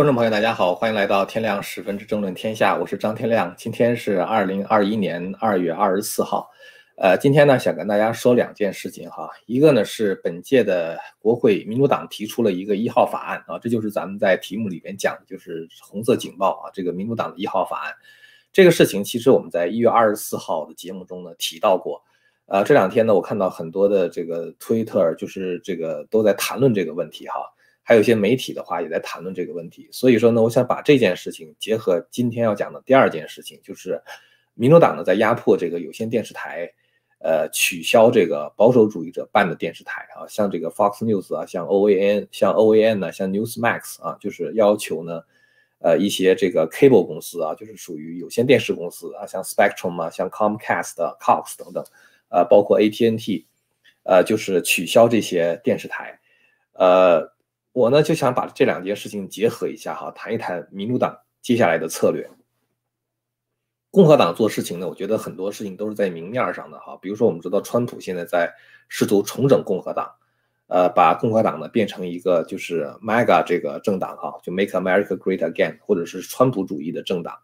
观众朋友，大家好，欢迎来到天亮十分之争论天下，我是张天亮。今天是二零二一年二月二十四号，呃，今天呢想跟大家说两件事情哈，一个呢是本届的国会民主党提出了一个一号法案啊，这就是咱们在题目里边讲的，就是红色警报啊，这个民主党的一号法案。这个事情其实我们在一月二十四号的节目中呢提到过，呃，这两天呢我看到很多的这个推特就是这个都在谈论这个问题哈。还有一些媒体的话也在谈论这个问题，所以说呢，我想把这件事情结合今天要讲的第二件事情，就是民主党呢在压迫这个有线电视台，呃，取消这个保守主义者办的电视台啊，像这个 Fox News 啊，像 OAN，像 OAN 呢，像 Newsmax 啊，就是要求呢，呃，一些这个 cable 公司啊，就是属于有线电视公司啊，像 Spectrum 啊，像 Comcast、Cox 等等，呃，包括 AT&T，呃，就是取消这些电视台，呃。我呢就想把这两件事情结合一下哈，谈一谈民主党接下来的策略。共和党做事情呢，我觉得很多事情都是在明面上的哈，比如说我们知道川普现在在试图重整共和党，呃，把共和党呢变成一个就是 MAGA 这个政党哈，就 Make America Great Again，或者是川普主义的政党。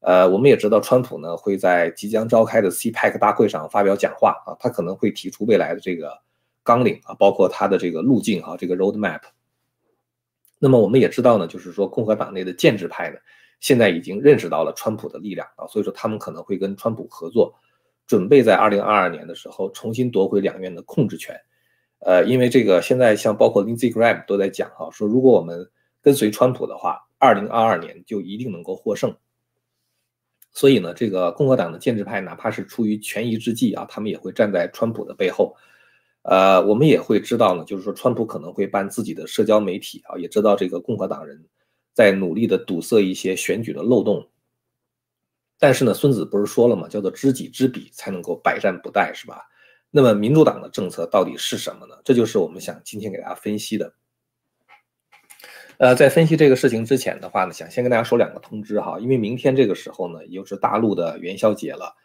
呃，我们也知道川普呢会在即将召开的 CPEC 大会上发表讲话啊，他可能会提出未来的这个纲领啊，包括他的这个路径哈，这个 roadmap。那么我们也知道呢，就是说共和党内的建制派呢，现在已经认识到了川普的力量啊，所以说他们可能会跟川普合作，准备在二零二二年的时候重新夺回两院的控制权。呃，因为这个现在像包括 Lindsey Graham 都在讲哈，说如果我们跟随川普的话，二零二二年就一定能够获胜。所以呢，这个共和党的建制派哪怕是出于权宜之计啊，他们也会站在川普的背后。呃，我们也会知道呢，就是说，川普可能会办自己的社交媒体啊，也知道这个共和党人在努力的堵塞一些选举的漏洞。但是呢，孙子不是说了吗？叫做知己知彼，才能够百战不殆，是吧？那么民主党的政策到底是什么呢？这就是我们想今天给大家分析的。呃，在分析这个事情之前的话呢，想先跟大家说两个通知哈，因为明天这个时候呢，又是大陆的元宵节了。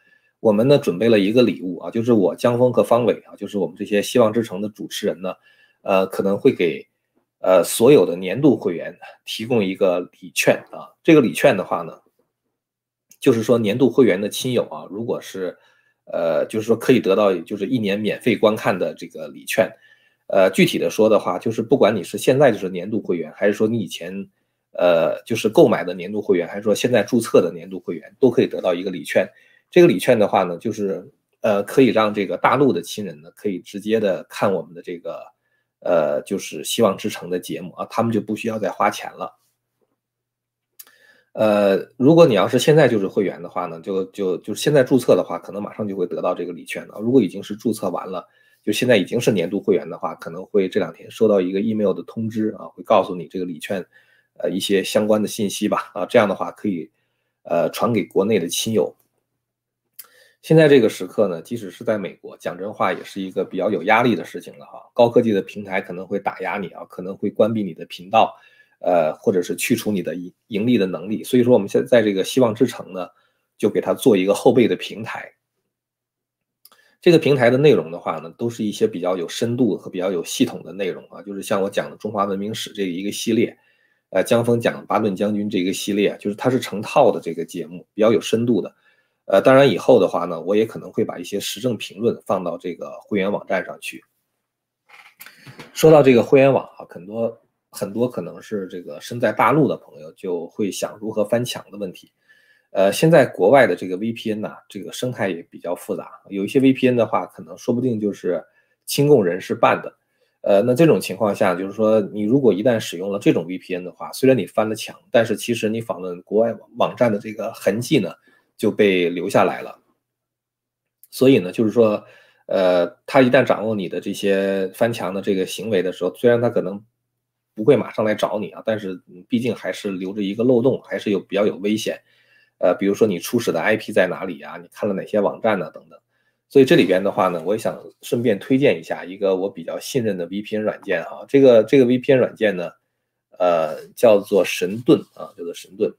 我们呢准备了一个礼物啊，就是我江峰和方伟啊，就是我们这些希望之城的主持人呢，呃，可能会给呃所有的年度会员提供一个礼券啊。这个礼券的话呢，就是说年度会员的亲友啊，如果是呃，就是说可以得到就是一年免费观看的这个礼券。呃，具体的说的话，就是不管你是现在就是年度会员，还是说你以前呃就是购买的年度会员，还是说现在注册的年度会员，都可以得到一个礼券。这个礼券的话呢，就是呃，可以让这个大陆的亲人呢，可以直接的看我们的这个呃，就是希望之城的节目啊，他们就不需要再花钱了。呃，如果你要是现在就是会员的话呢，就就就现在注册的话，可能马上就会得到这个礼券了。如果已经是注册完了，就现在已经是年度会员的话，可能会这两天收到一个 email 的通知啊，会告诉你这个礼券呃一些相关的信息吧啊，这样的话可以呃传给国内的亲友。现在这个时刻呢，即使是在美国，讲真话也是一个比较有压力的事情了哈。高科技的平台可能会打压你啊，可能会关闭你的频道，呃，或者是去除你的盈盈利的能力。所以说，我们现在在这个希望之城呢，就给它做一个后备的平台。这个平台的内容的话呢，都是一些比较有深度和比较有系统的内容啊，就是像我讲的中华文明史这一个系列，呃，江峰讲巴顿将军这个系列，就是它是成套的这个节目，比较有深度的。呃，当然以后的话呢，我也可能会把一些时政评论放到这个会员网站上去。说到这个会员网啊，很多很多可能是这个身在大陆的朋友就会想如何翻墙的问题。呃，现在国外的这个 VPN 呢，这个生态也比较复杂，有一些 VPN 的话，可能说不定就是亲共人士办的。呃，那这种情况下，就是说你如果一旦使用了这种 VPN 的话，虽然你翻了墙，但是其实你访问国外网站的这个痕迹呢？就被留下来了，所以呢，就是说，呃，他一旦掌握你的这些翻墙的这个行为的时候，虽然他可能不会马上来找你啊，但是毕竟还是留着一个漏洞，还是有比较有危险。呃，比如说你初始的 IP 在哪里啊？你看了哪些网站呢？等等。所以这里边的话呢，我也想顺便推荐一下一个我比较信任的 VPN 软件啊，这个这个 VPN 软件呢，呃，叫做神盾啊，叫做神盾。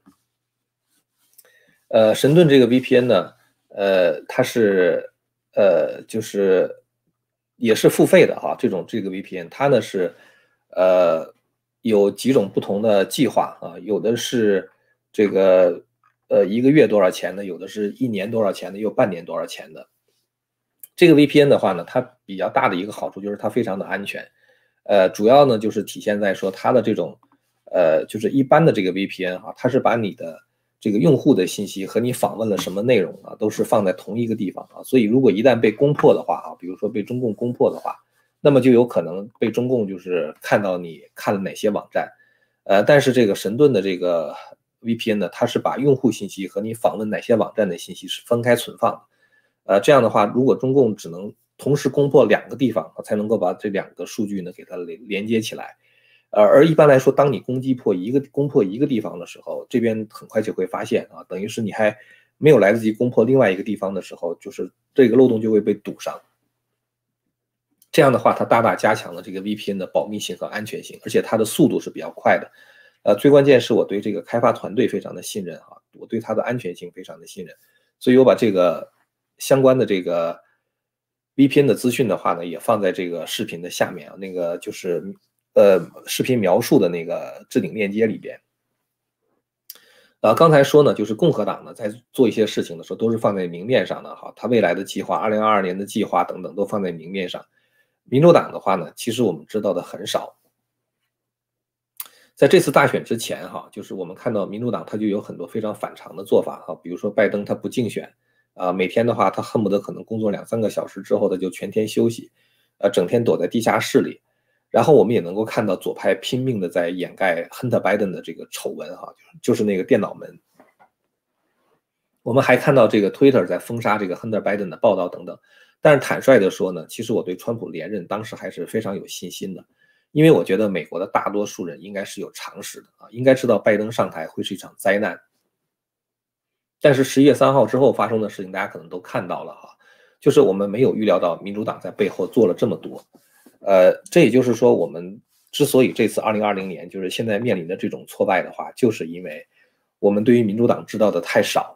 呃，神盾这个 VPN 呢，呃，它是呃，就是也是付费的哈。这种这个 VPN，它呢是呃有几种不同的计划啊，有的是这个呃一个月多少钱的，有的是一年多少钱的，有半年多少钱的。这个 VPN 的话呢，它比较大的一个好处就是它非常的安全，呃，主要呢就是体现在说它的这种呃就是一般的这个 VPN 哈，它是把你的这个用户的信息和你访问了什么内容啊，都是放在同一个地方啊，所以如果一旦被攻破的话啊，比如说被中共攻破的话。那么就有可能被中共就是看到你看了哪些网站，呃，但是这个神盾的这个 VPN 呢，它是把用户信息和你访问哪些网站的信息是分开存放的，呃，这样的话，如果中共只能同时攻破两个地方，才能够把这两个数据呢给它连连接起来，而，而一般来说，当你攻击破一个攻破一个地方的时候，这边很快就会发现啊，等于是你还没有来得及攻破另外一个地方的时候，就是这个漏洞就会被堵上。这样的话，它大大加强了这个 VPN 的保密性和安全性，而且它的速度是比较快的。呃，最关键是我对这个开发团队非常的信任啊，我对它的安全性非常的信任，所以我把这个相关的这个 VPN 的资讯的话呢，也放在这个视频的下面啊，那个就是呃视频描述的那个置顶链接里边。呃，刚才说呢，就是共和党呢在做一些事情的时候，都是放在明面上的哈，他未来的计划、二零二二年的计划等等都放在明面上。民主党的话呢，其实我们知道的很少。在这次大选之前，哈，就是我们看到民主党他就有很多非常反常的做法，哈，比如说拜登他不竞选，啊，每天的话他恨不得可能工作两三个小时之后他就全天休息，呃，整天躲在地下室里。然后我们也能够看到左派拼命的在掩盖 Hunter Biden 的这个丑闻，哈，就是那个电脑门。我们还看到这个 Twitter 在封杀这个 Hunter Biden 的报道等等。但是坦率的说呢，其实我对川普连任当时还是非常有信心的，因为我觉得美国的大多数人应该是有常识的啊，应该知道拜登上台会是一场灾难。但是十一月三号之后发生的事情，大家可能都看到了哈，就是我们没有预料到民主党在背后做了这么多，呃，这也就是说，我们之所以这次二零二零年就是现在面临的这种挫败的话，就是因为我们对于民主党知道的太少。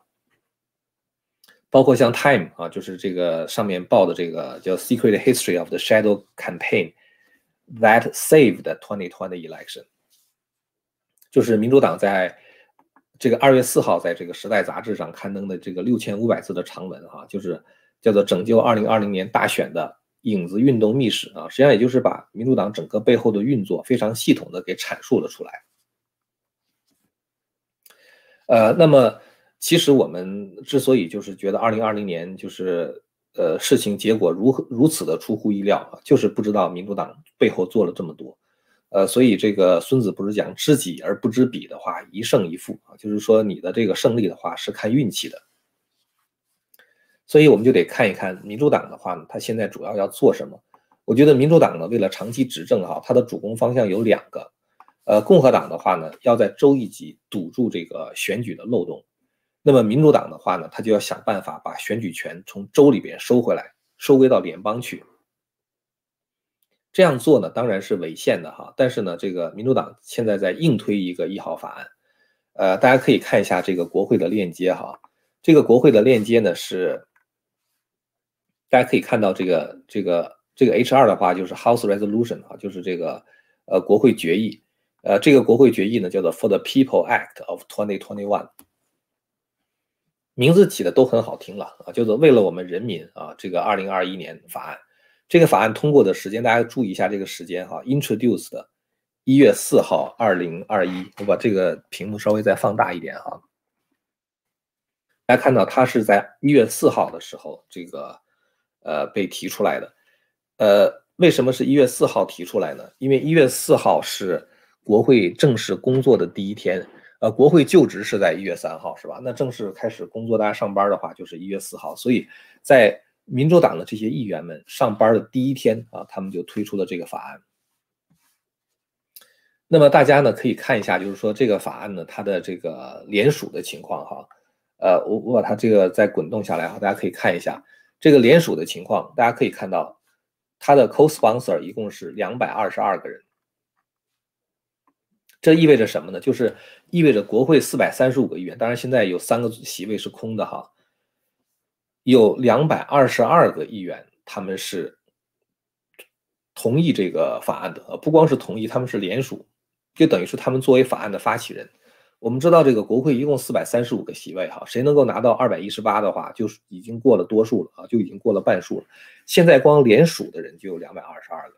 包括像 Time 啊，就是这个上面报的这个叫 Secret History of the Shadow Campaign that saved 2020 election，就是民主党在这个二月四号在这个时代杂志上刊登的这个六千五百字的长文哈，就是叫做拯救二零二零年大选的影子运动秘史啊，实际上也就是把民主党整个背后的运作非常系统的给阐述了出来。呃，那么。其实我们之所以就是觉得二零二零年就是呃事情结果如何如此的出乎意料啊，就是不知道民主党背后做了这么多，呃，所以这个孙子不是讲知己而不知彼的话，一胜一负啊，就是说你的这个胜利的话是看运气的，所以我们就得看一看民主党的话呢，他现在主要要做什么？我觉得民主党呢，为了长期执政哈，它的主攻方向有两个，呃，共和党的话呢，要在州一级堵住这个选举的漏洞。那么民主党的话呢，他就要想办法把选举权从州里边收回来，收归到联邦去。这样做呢，当然是违宪的哈。但是呢，这个民主党现在在硬推一个一号法案，呃，大家可以看一下这个国会的链接哈。这个国会的链接呢是，大家可以看到这个这个这个 H 二的话就是 House Resolution 啊，就是这个呃国会决议，呃，这个国会决议呢叫做 For the People Act of 2021。名字起的都很好听了啊，叫做为了我们人民啊，这个二零二一年法案，这个法案通过的时间，大家注意一下这个时间哈，introduced 一月四号二零二一，我把这个屏幕稍微再放大一点哈，大家看到它是在一月四号的时候，这个呃被提出来的，呃，为什么是一月四号提出来呢？因为一月四号是国会正式工作的第一天。呃，国会就职是在一月三号，是吧？那正式开始工作，大家上班的话就是一月四号。所以在民主党的这些议员们上班的第一天啊，他们就推出了这个法案。那么大家呢可以看一下，就是说这个法案呢它的这个联署的情况哈。呃，我我把它这个再滚动下来哈，大家可以看一下这个联署的情况。大家可以看到，它的 co-sponsor 一共是两百二十二个人。这意味着什么呢？就是意味着国会四百三十五个议员，当然现在有三个席位是空的哈，有两百二十二个议员，他们是同意这个法案的，不光是同意，他们是联署就等于是他们作为法案的发起人。我们知道这个国会一共四百三十五个席位哈，谁能够拿到二百一十八的话，就是已经过了多数了啊，就已经过了半数了。现在光联署的人就有两百二十二个，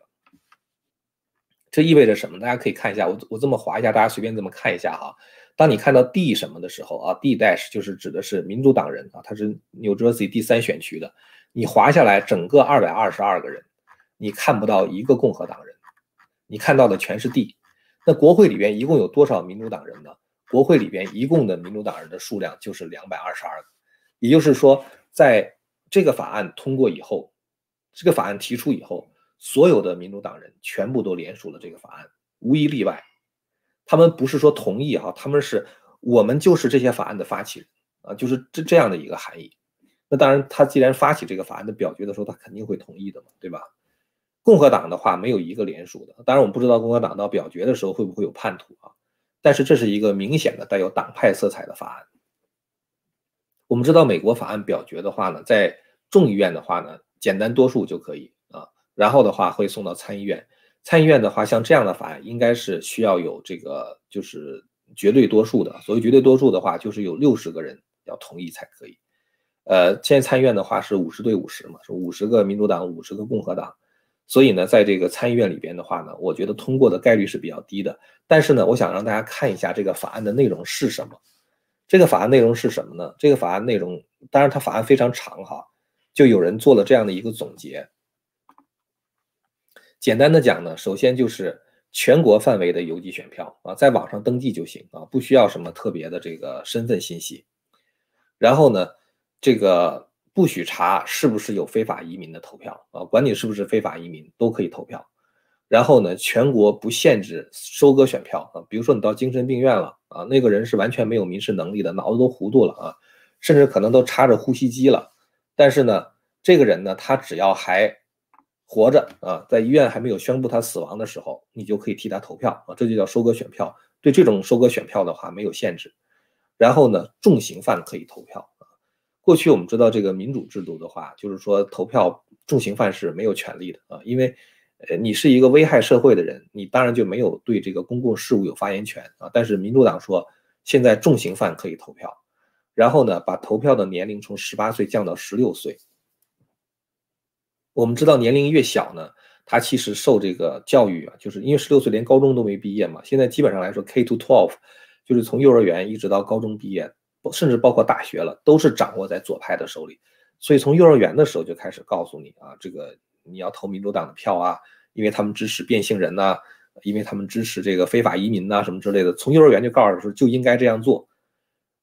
这意味着什么？大家可以看一下，我我这么划一下，大家随便这么看一下哈。当你看到 D 什么的时候啊，D dash 就是指的是民主党人啊，他是 New Jersey 第三选区的。你划下来整个二百二十二个人，你看不到一个共和党人，你看到的全是 D。那国会里边一共有多少民主党人呢？国会里边一共的民主党人的数量就是两百二十二个，也就是说，在这个法案通过以后，这个法案提出以后，所有的民主党人全部都联署了这个法案，无一例外。他们不是说同意哈，他们是我们就是这些法案的发起人啊，就是这这样的一个含义。那当然，他既然发起这个法案的表决的时候，他肯定会同意的嘛，对吧？共和党的话没有一个联署的，当然我们不知道共和党到表决的时候会不会有叛徒啊。但是这是一个明显的带有党派色彩的法案。我们知道美国法案表决的话呢，在众议院的话呢，简单多数就可以啊，然后的话会送到参议院。参议院的话，像这样的法案应该是需要有这个就是绝对多数的。所谓绝对多数的话，就是有六十个人要同意才可以。呃，现在参议院的话是五十对五十嘛，是五十个民主党，五十个共和党。所以呢，在这个参议院里边的话呢，我觉得通过的概率是比较低的。但是呢，我想让大家看一下这个法案的内容是什么。这个法案内容是什么呢？这个法案内容，当然它法案非常长哈，就有人做了这样的一个总结。简单的讲呢，首先就是全国范围的邮寄选票啊，在网上登记就行啊，不需要什么特别的这个身份信息。然后呢，这个。不许查是不是有非法移民的投票啊，管你是不是非法移民都可以投票。然后呢，全国不限制收割选票啊，比如说你到精神病院了啊，那个人是完全没有民事能力的，脑子都糊涂了啊，甚至可能都插着呼吸机了。但是呢，这个人呢，他只要还活着啊，在医院还没有宣布他死亡的时候，你就可以替他投票啊，这就叫收割选票。对这种收割选票的话没有限制。然后呢，重刑犯可以投票。过去我们知道这个民主制度的话，就是说投票重刑犯是没有权利的啊，因为，呃，你是一个危害社会的人，你当然就没有对这个公共事务有发言权啊。但是民主党说，现在重刑犯可以投票，然后呢，把投票的年龄从十八岁降到十六岁。我们知道年龄越小呢，他其实受这个教育啊，就是因为十六岁连高中都没毕业嘛，现在基本上来说 K to twelve，就是从幼儿园一直到高中毕业。甚至包括大学了，都是掌握在左派的手里，所以从幼儿园的时候就开始告诉你啊，这个你要投民主党的票啊，因为他们支持变性人呐，因为他们支持这个非法移民呐，什么之类的，从幼儿园就告诉说就应该这样做。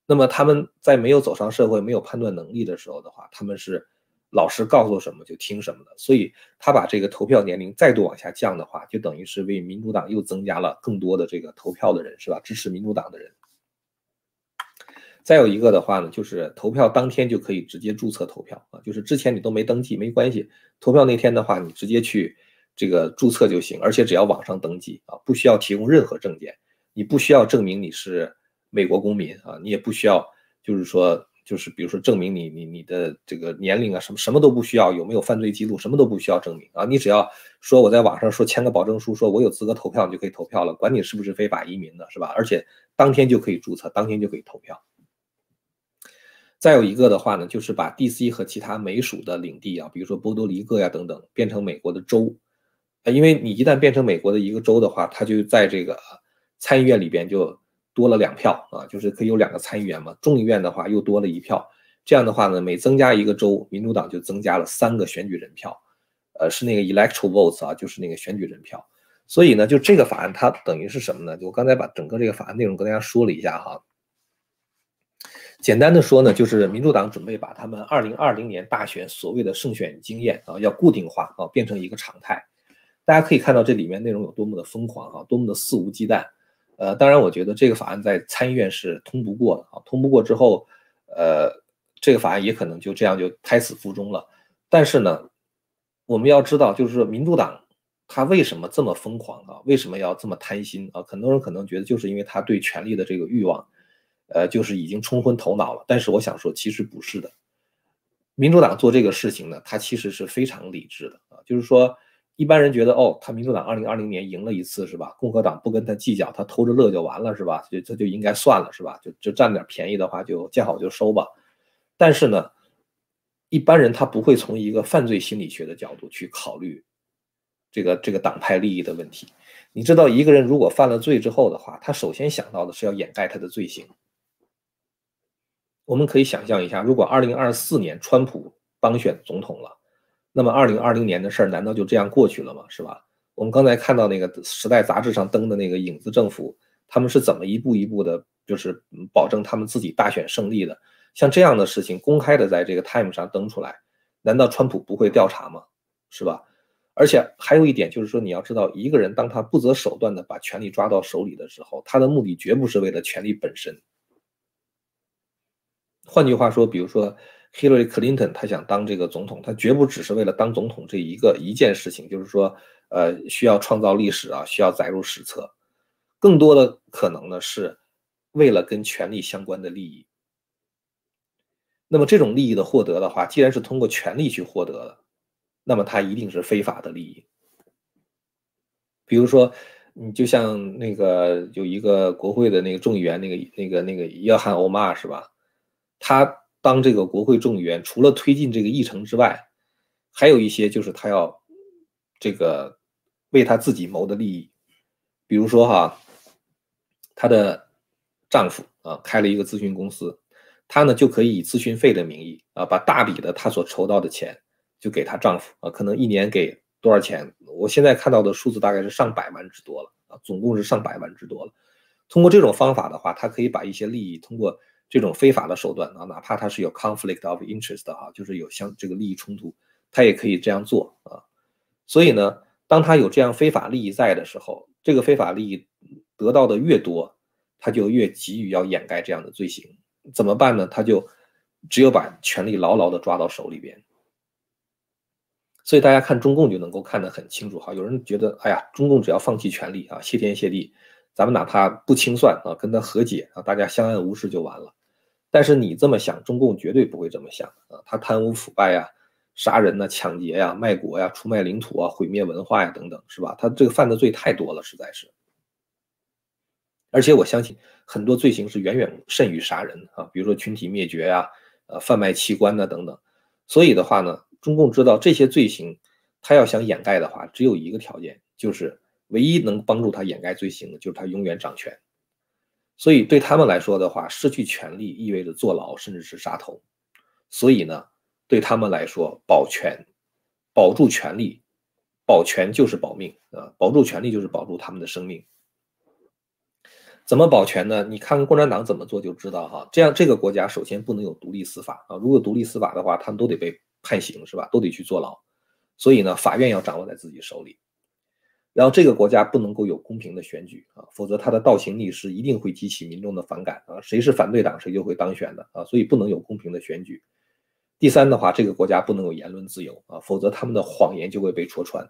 那么他们在没有走上社会、没有判断能力的时候的话，他们是老师告诉什么就听什么的。所以他把这个投票年龄再度往下降的话，就等于是为民主党又增加了更多的这个投票的人，是吧？支持民主党的人。再有一个的话呢，就是投票当天就可以直接注册投票啊，就是之前你都没登记没关系，投票那天的话你直接去这个注册就行，而且只要网上登记啊，不需要提供任何证件，你不需要证明你是美国公民啊，你也不需要就是说就是比如说证明你你你的这个年龄啊什么什么都不需要，有没有犯罪记录什么都不需要证明啊，你只要说我在网上说签个保证书，说我有资格投票，你就可以投票了，管你是不是非法移民的是吧？而且当天就可以注册，当天就可以投票。再有一个的话呢，就是把 D.C. 和其他美属的领地啊，比如说波多黎各呀等等，变成美国的州，啊，因为你一旦变成美国的一个州的话，它就在这个参议院里边就多了两票啊，就是可以有两个参议员嘛。众议院的话又多了一票，这样的话呢，每增加一个州，民主党就增加了三个选举人票，呃，是那个 electoral votes 啊，就是那个选举人票。所以呢，就这个法案它等于是什么呢？就我刚才把整个这个法案内容跟大家说了一下哈。简单的说呢，就是民主党准备把他们二零二零年大选所谓的胜选经验啊，要固定化啊，变成一个常态。大家可以看到这里面内容有多么的疯狂啊，多么的肆无忌惮。呃，当然，我觉得这个法案在参议院是通不过的啊，通不过之后，呃，这个法案也可能就这样就胎死腹中了。但是呢，我们要知道，就是民主党他为什么这么疯狂啊？为什么要这么贪心啊？很多人可能觉得就是因为他对权力的这个欲望。呃，就是已经冲昏头脑了。但是我想说，其实不是的。民主党做这个事情呢，他其实是非常理智的啊。就是说，一般人觉得哦，他民主党二零二零年赢了一次是吧？共和党不跟他计较，他偷着乐就完了是吧？就这就应该算了是吧？就就占点便宜的话就见好就收吧。但是呢，一般人他不会从一个犯罪心理学的角度去考虑这个这个党派利益的问题。你知道，一个人如果犯了罪之后的话，他首先想到的是要掩盖他的罪行。我们可以想象一下，如果二零二四年川普当选总统了。那么，二零二零年的事儿难道就这样过去了吗？是吧？我们刚才看到那个《时代》杂志上登的那个影子政府，他们是怎么一步一步的，就是保证他们自己大选胜利的？像这样的事情公开的在这个《Time》上登出来，难道川普不会调查吗？是吧？而且还有一点就是说，你要知道，一个人当他不择手段的把权力抓到手里的时候，他的目的绝不是为了权力本身。换句话说，比如说。Hillary Clinton，他想当这个总统，他绝不只是为了当总统这一个一件事情，就是说，呃，需要创造历史啊，需要载入史册。更多的可能呢，是为了跟权力相关的利益。那么这种利益的获得的话，既然是通过权力去获得的，那么它一定是非法的利益。比如说，你就像那个有一个国会的那个众议员，那个那个那个约翰欧玛是吧？他。当这个国会众议员，除了推进这个议程之外，还有一些就是他要这个为他自己谋的利益，比如说哈，她的丈夫啊开了一个咨询公司，她呢就可以以咨询费的名义啊，把大笔的她所筹到的钱就给她丈夫啊，可能一年给多少钱？我现在看到的数字大概是上百万之多了啊，总共是上百万之多了。通过这种方法的话，她可以把一些利益通过。这种非法的手段啊，哪怕他是有 conflict of interest 啊，就是有相这个利益冲突，他也可以这样做啊。所以呢，当他有这样非法利益在的时候，这个非法利益得到的越多，他就越急于要掩盖这样的罪行。怎么办呢？他就只有把权力牢牢的抓到手里边。所以大家看中共就能够看得很清楚哈。有人觉得，哎呀，中共只要放弃权力啊，谢天谢地，咱们哪怕不清算啊，跟他和解啊，大家相安无事就完了。但是你这么想，中共绝对不会这么想啊！他贪污腐败呀、杀人呐、抢劫呀、卖国呀、出卖领土啊、毁灭文化呀等等，是吧？他这个犯的罪太多了，实在是。而且我相信很多罪行是远远甚于杀人啊，比如说群体灭绝呀、呃贩卖器官呐等等。所以的话呢，中共知道这些罪行，他要想掩盖的话，只有一个条件，就是唯一能帮助他掩盖罪行的，就是他永远掌权。所以对他们来说的话，失去权力意味着坐牢，甚至是杀头。所以呢，对他们来说，保全、保住权力，保全就是保命啊！保住权利就是保住他们的生命。怎么保全呢？你看看共产党怎么做就知道哈。这样，这个国家首先不能有独立司法啊！如果独立司法的话，他们都得被判刑，是吧？都得去坐牢。所以呢，法院要掌握在自己手里。然后这个国家不能够有公平的选举啊，否则他的倒行逆施一定会激起民众的反感啊，谁是反对党谁就会当选的啊，所以不能有公平的选举。第三的话，这个国家不能有言论自由啊，否则他们的谎言就会被戳穿。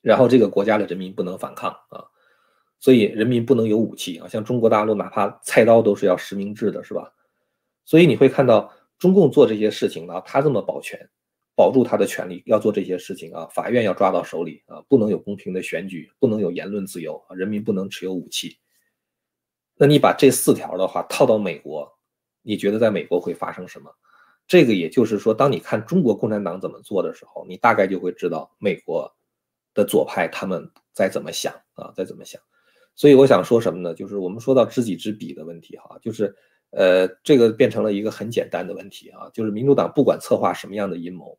然后这个国家的人民不能反抗啊，所以人民不能有武器啊，像中国大陆哪怕菜刀都是要实名制的，是吧？所以你会看到中共做这些事情呢，他这么保全。保住他的权利，要做这些事情啊，法院要抓到手里啊，不能有公平的选举，不能有言论自由，人民不能持有武器。那你把这四条的话套到美国，你觉得在美国会发生什么？这个也就是说，当你看中国共产党怎么做的时候，你大概就会知道美国的左派他们在怎么想啊，在怎么想。所以我想说什么呢？就是我们说到知己知彼的问题哈，就是。呃，这个变成了一个很简单的问题啊，就是民主党不管策划什么样的阴谋，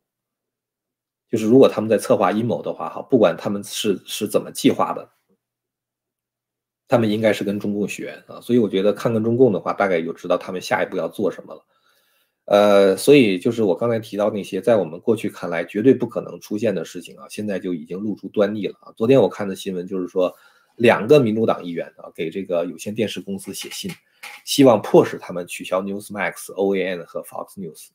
就是如果他们在策划阴谋的话，哈，不管他们是是怎么计划的，他们应该是跟中共学啊，所以我觉得看看中共的话，大概就知道他们下一步要做什么了。呃，所以就是我刚才提到那些在我们过去看来绝对不可能出现的事情啊，现在就已经露出端倪了啊。昨天我看的新闻就是说，两个民主党议员啊给这个有线电视公司写信。希望迫使他们取消 Newsmax、OAN 和 Fox News，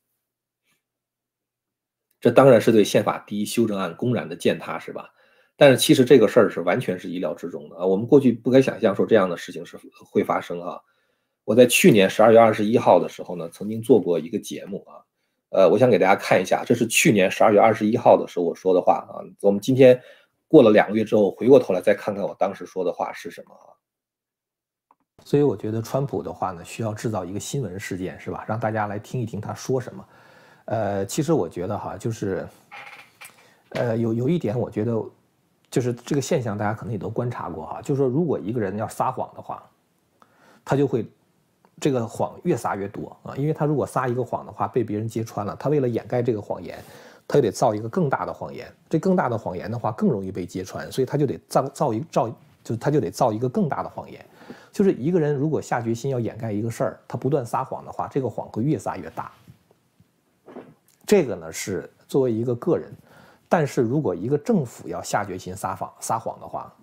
这当然是对宪法第一修正案公然的践踏，是吧？但是其实这个事儿是完全是意料之中的啊！我们过去不敢想象说这样的事情是会发生啊！我在去年十二月二十一号的时候呢，曾经做过一个节目啊，呃，我想给大家看一下，这是去年十二月二十一号的时候我说的话啊。我们今天过了两个月之后，回过头来再看看我当时说的话是什么啊。所以我觉得川普的话呢，需要制造一个新闻事件，是吧？让大家来听一听他说什么。呃，其实我觉得哈，就是，呃，有有一点，我觉得就是这个现象，大家可能也都观察过哈，就是说，如果一个人要撒谎的话，他就会。这个谎越撒越多啊，因为他如果撒一个谎的话，被别人揭穿了，他为了掩盖这个谎言，他就得造一个更大的谎言。这更大的谎言的话，更容易被揭穿，所以他就得造造一造，就他就得造一个更大的谎言。就是一个人如果下决心要掩盖一个事儿，他不断撒谎的话，这个谎会越撒越大。这个呢是作为一个个人，但是如果一个政府要下决心撒谎撒谎的话，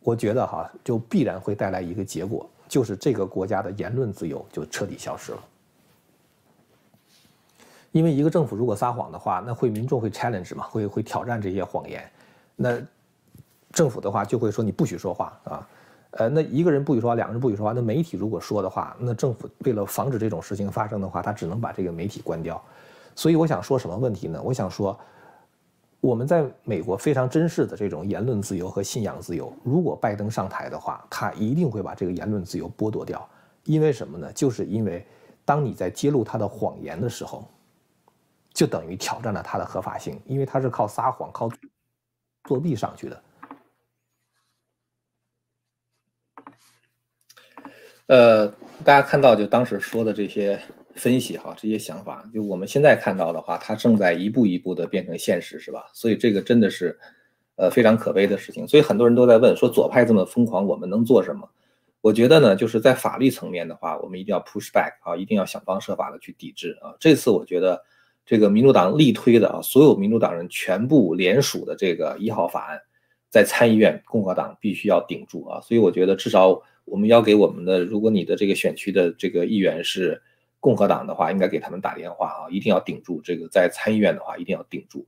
我觉得哈，就必然会带来一个结果。就是这个国家的言论自由就彻底消失了，因为一个政府如果撒谎的话，那会民众会 challenge 嘛，会会挑战这些谎言，那政府的话就会说你不许说话啊，呃，那一个人不许说话，两个人不许说话，那媒体如果说的话，那政府为了防止这种事情发生的话，他只能把这个媒体关掉。所以我想说什么问题呢？我想说。我们在美国非常珍视的这种言论自由和信仰自由，如果拜登上台的话，他一定会把这个言论自由剥夺掉。因为什么呢？就是因为当你在揭露他的谎言的时候，就等于挑战了他的合法性，因为他是靠撒谎、靠作弊上去的。呃，大家看到就当时说的这些。分析哈这些想法，就我们现在看到的话，它正在一步一步的变成现实，是吧？所以这个真的是，呃，非常可悲的事情。所以很多人都在问，说左派这么疯狂，我们能做什么？我觉得呢，就是在法律层面的话，我们一定要 push back 啊，一定要想方设法的去抵制啊。这次我觉得，这个民主党力推的啊，所有民主党人全部联署的这个一号法案，在参议院共和党必须要顶住啊。所以我觉得至少我们要给我们的，如果你的这个选区的这个议员是。共和党的话，应该给他们打电话啊，一定要顶住这个，在参议院的话，一定要顶住。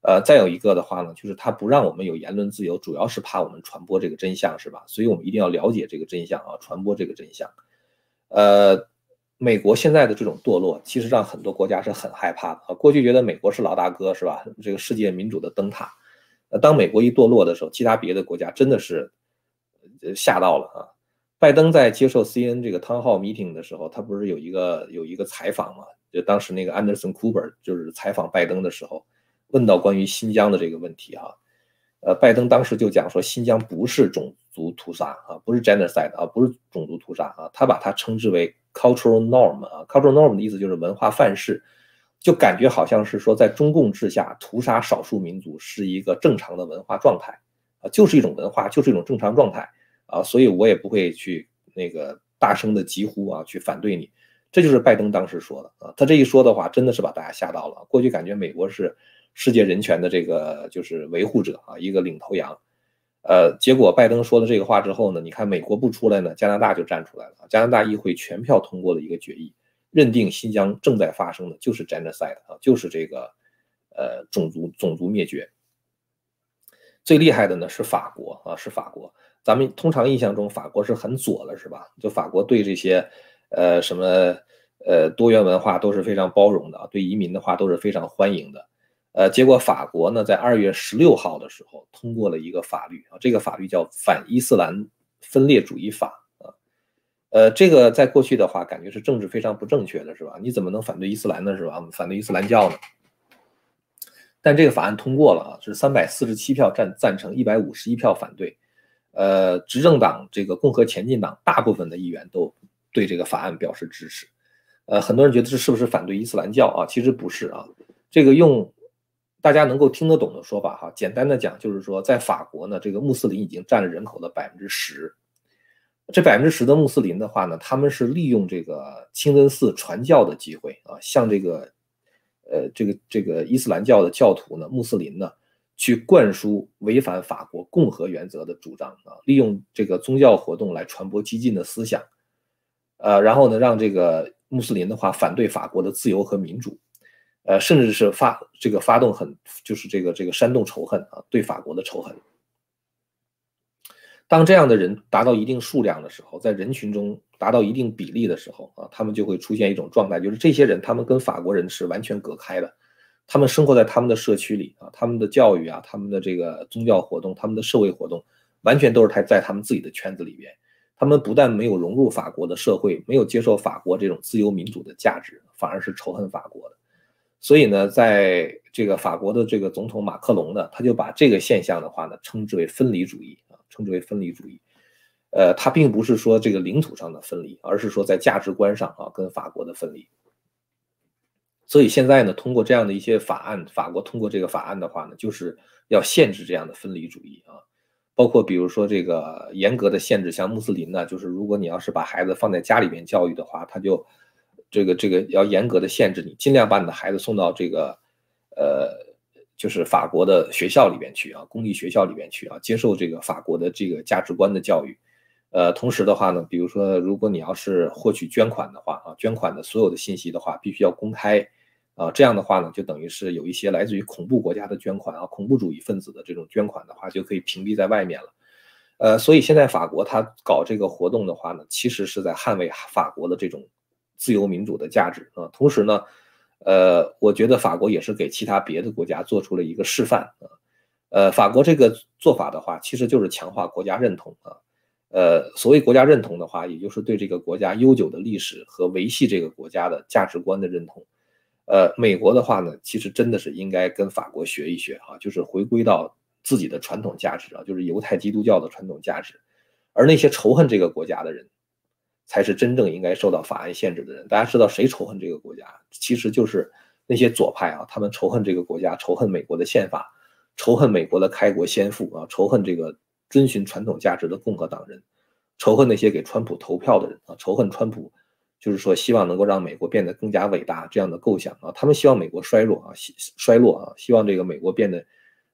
呃，再有一个的话呢，就是他不让我们有言论自由，主要是怕我们传播这个真相，是吧？所以我们一定要了解这个真相啊，传播这个真相。呃，美国现在的这种堕落，其实让很多国家是很害怕的啊。过去觉得美国是老大哥，是吧？这个世界民主的灯塔。呃，当美国一堕落的时候，其他别的国家真的是吓到了啊。拜登在接受 CNN 这个 Town Hall Meeting 的时候，他不是有一个有一个采访嘛？就当时那个 Anderson Cooper 就是采访拜登的时候，问到关于新疆的这个问题哈，呃，拜登当时就讲说新疆不是种族屠杀啊，不是 genocide 啊，不是种族屠杀啊，他把它称之为 cultural norm 啊，cultural norm 的意思就是文化范式，就感觉好像是说在中共治下屠杀少数民族是一个正常的文化状态啊，就是一种文化，就是一种正常状态。啊，所以我也不会去那个大声的疾呼啊，去反对你。这就是拜登当时说的啊，他这一说的话，真的是把大家吓到了。过去感觉美国是世界人权的这个就是维护者啊，一个领头羊。呃，结果拜登说了这个话之后呢，你看美国不出来呢，加拿大就站出来了。加拿大议会全票通过了一个决议，认定新疆正在发生的就是 genocide 啊，就是这个呃种族种族灭绝。最厉害的呢是法国啊，是法国。咱们通常印象中，法国是很左的，是吧？就法国对这些，呃，什么，呃，多元文化都是非常包容的，对移民的话都是非常欢迎的。呃，结果法国呢，在二月十六号的时候通过了一个法律啊，这个法律叫《反伊斯兰分裂主义法》啊。呃，这个在过去的话，感觉是政治非常不正确的，是吧？你怎么能反对伊斯兰呢，是吧？反对伊斯兰教呢？但这个法案通过了啊，是三百四十七票赞赞成，一百五十一票反对。呃，执政党这个共和前进党大部分的议员都对这个法案表示支持。呃，很多人觉得这是不是反对伊斯兰教啊？其实不是啊。这个用大家能够听得懂的说法哈，简单的讲就是说，在法国呢，这个穆斯林已经占了人口的百分之十。这百分之十的穆斯林的话呢，他们是利用这个清真寺传教的机会啊，向这个呃这个这个伊斯兰教的教徒呢，穆斯林呢。去灌输违反法国共和原则的主张啊，利用这个宗教活动来传播激进的思想，呃，然后呢，让这个穆斯林的话反对法国的自由和民主，呃，甚至是发这个发动很就是这个这个煽动仇恨啊，对法国的仇恨。当这样的人达到一定数量的时候，在人群中达。到一定比例的时候啊，他们就会出现一种状态，就是这些人他们跟法国人是完全隔开的，他们生活在他们的社区里啊，他们的教育啊，他们的这个宗教活动，他们的社会活动，完全都是他在他们自己的圈子里边。他们不但没有融入法国的社会，没有接受法国这种自由民主的价值，反而是仇恨法国的。所以呢，在这个法国的这个总统马克龙呢，他就把这个现象的话呢，称之为分离主义啊，称之为分离主义。呃，他并不是说这个领土上的分离，而是说在价值观上啊，跟法国的分离。所以现在呢，通过这样的一些法案，法国通过这个法案的话呢，就是要限制这样的分离主义啊。包括比如说这个严格的限制，像穆斯林呢，就是如果你要是把孩子放在家里边教育的话，他就这个这个要严格的限制你，尽量把你的孩子送到这个呃，就是法国的学校里边去啊，公立学校里边去啊，接受这个法国的这个价值观的教育。呃，同时的话呢，比如说如果你要是获取捐款的话啊，捐款的所有的信息的话，必须要公开。啊，这样的话呢，就等于是有一些来自于恐怖国家的捐款啊，恐怖主义分子的这种捐款的话，就可以屏蔽在外面了。呃，所以现在法国它搞这个活动的话呢，其实是在捍卫法国的这种自由民主的价值啊。同时呢，呃，我觉得法国也是给其他别的国家做出了一个示范啊。呃，法国这个做法的话，其实就是强化国家认同啊。呃，所谓国家认同的话，也就是对这个国家悠久的历史和维系这个国家的价值观的认同。呃，美国的话呢，其实真的是应该跟法国学一学啊，就是回归到自己的传统价值啊，就是犹太基督教的传统价值。而那些仇恨这个国家的人，才是真正应该受到法案限制的人。大家知道谁仇恨这个国家？其实就是那些左派啊，他们仇恨这个国家，仇恨美国的宪法，仇恨美国的开国先父啊，仇恨这个遵循传统价值的共和党人，仇恨那些给川普投票的人啊，仇恨川普。就是说，希望能够让美国变得更加伟大，这样的构想啊，他们希望美国衰落啊，衰衰落啊，希望这个美国变得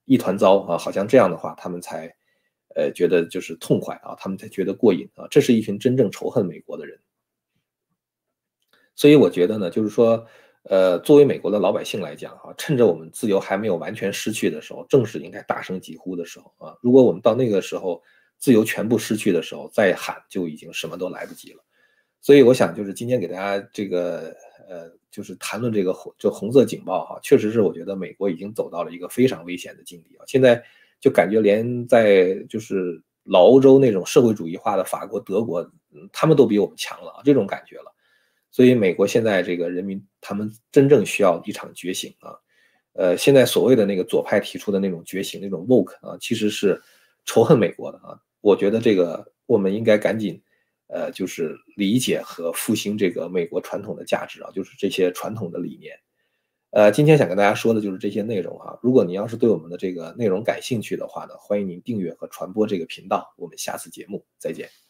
一团糟啊，好像这样的话，他们才呃觉得就是痛快啊，他们才觉得过瘾啊，这是一群真正仇恨美国的人。所以我觉得呢，就是说，呃，作为美国的老百姓来讲哈，趁着我们自由还没有完全失去的时候，正是应该大声疾呼的时候啊。如果我们到那个时候自由全部失去的时候再喊，就已经什么都来不及了。所以我想，就是今天给大家这个，呃，就是谈论这个红，就红色警报哈，确实是我觉得美国已经走到了一个非常危险的境地啊。现在就感觉连在就是老欧洲那种社会主义化的法国、德国，他们都比我们强了啊，这种感觉了。所以美国现在这个人民，他们真正需要一场觉醒啊。呃，现在所谓的那个左派提出的那种觉醒、那种 woke 啊，其实是仇恨美国的啊。我觉得这个我们应该赶紧。呃，就是理解和复兴这个美国传统的价值啊，就是这些传统的理念。呃，今天想跟大家说的就是这些内容啊。如果您要是对我们的这个内容感兴趣的话呢，欢迎您订阅和传播这个频道。我们下次节目再见。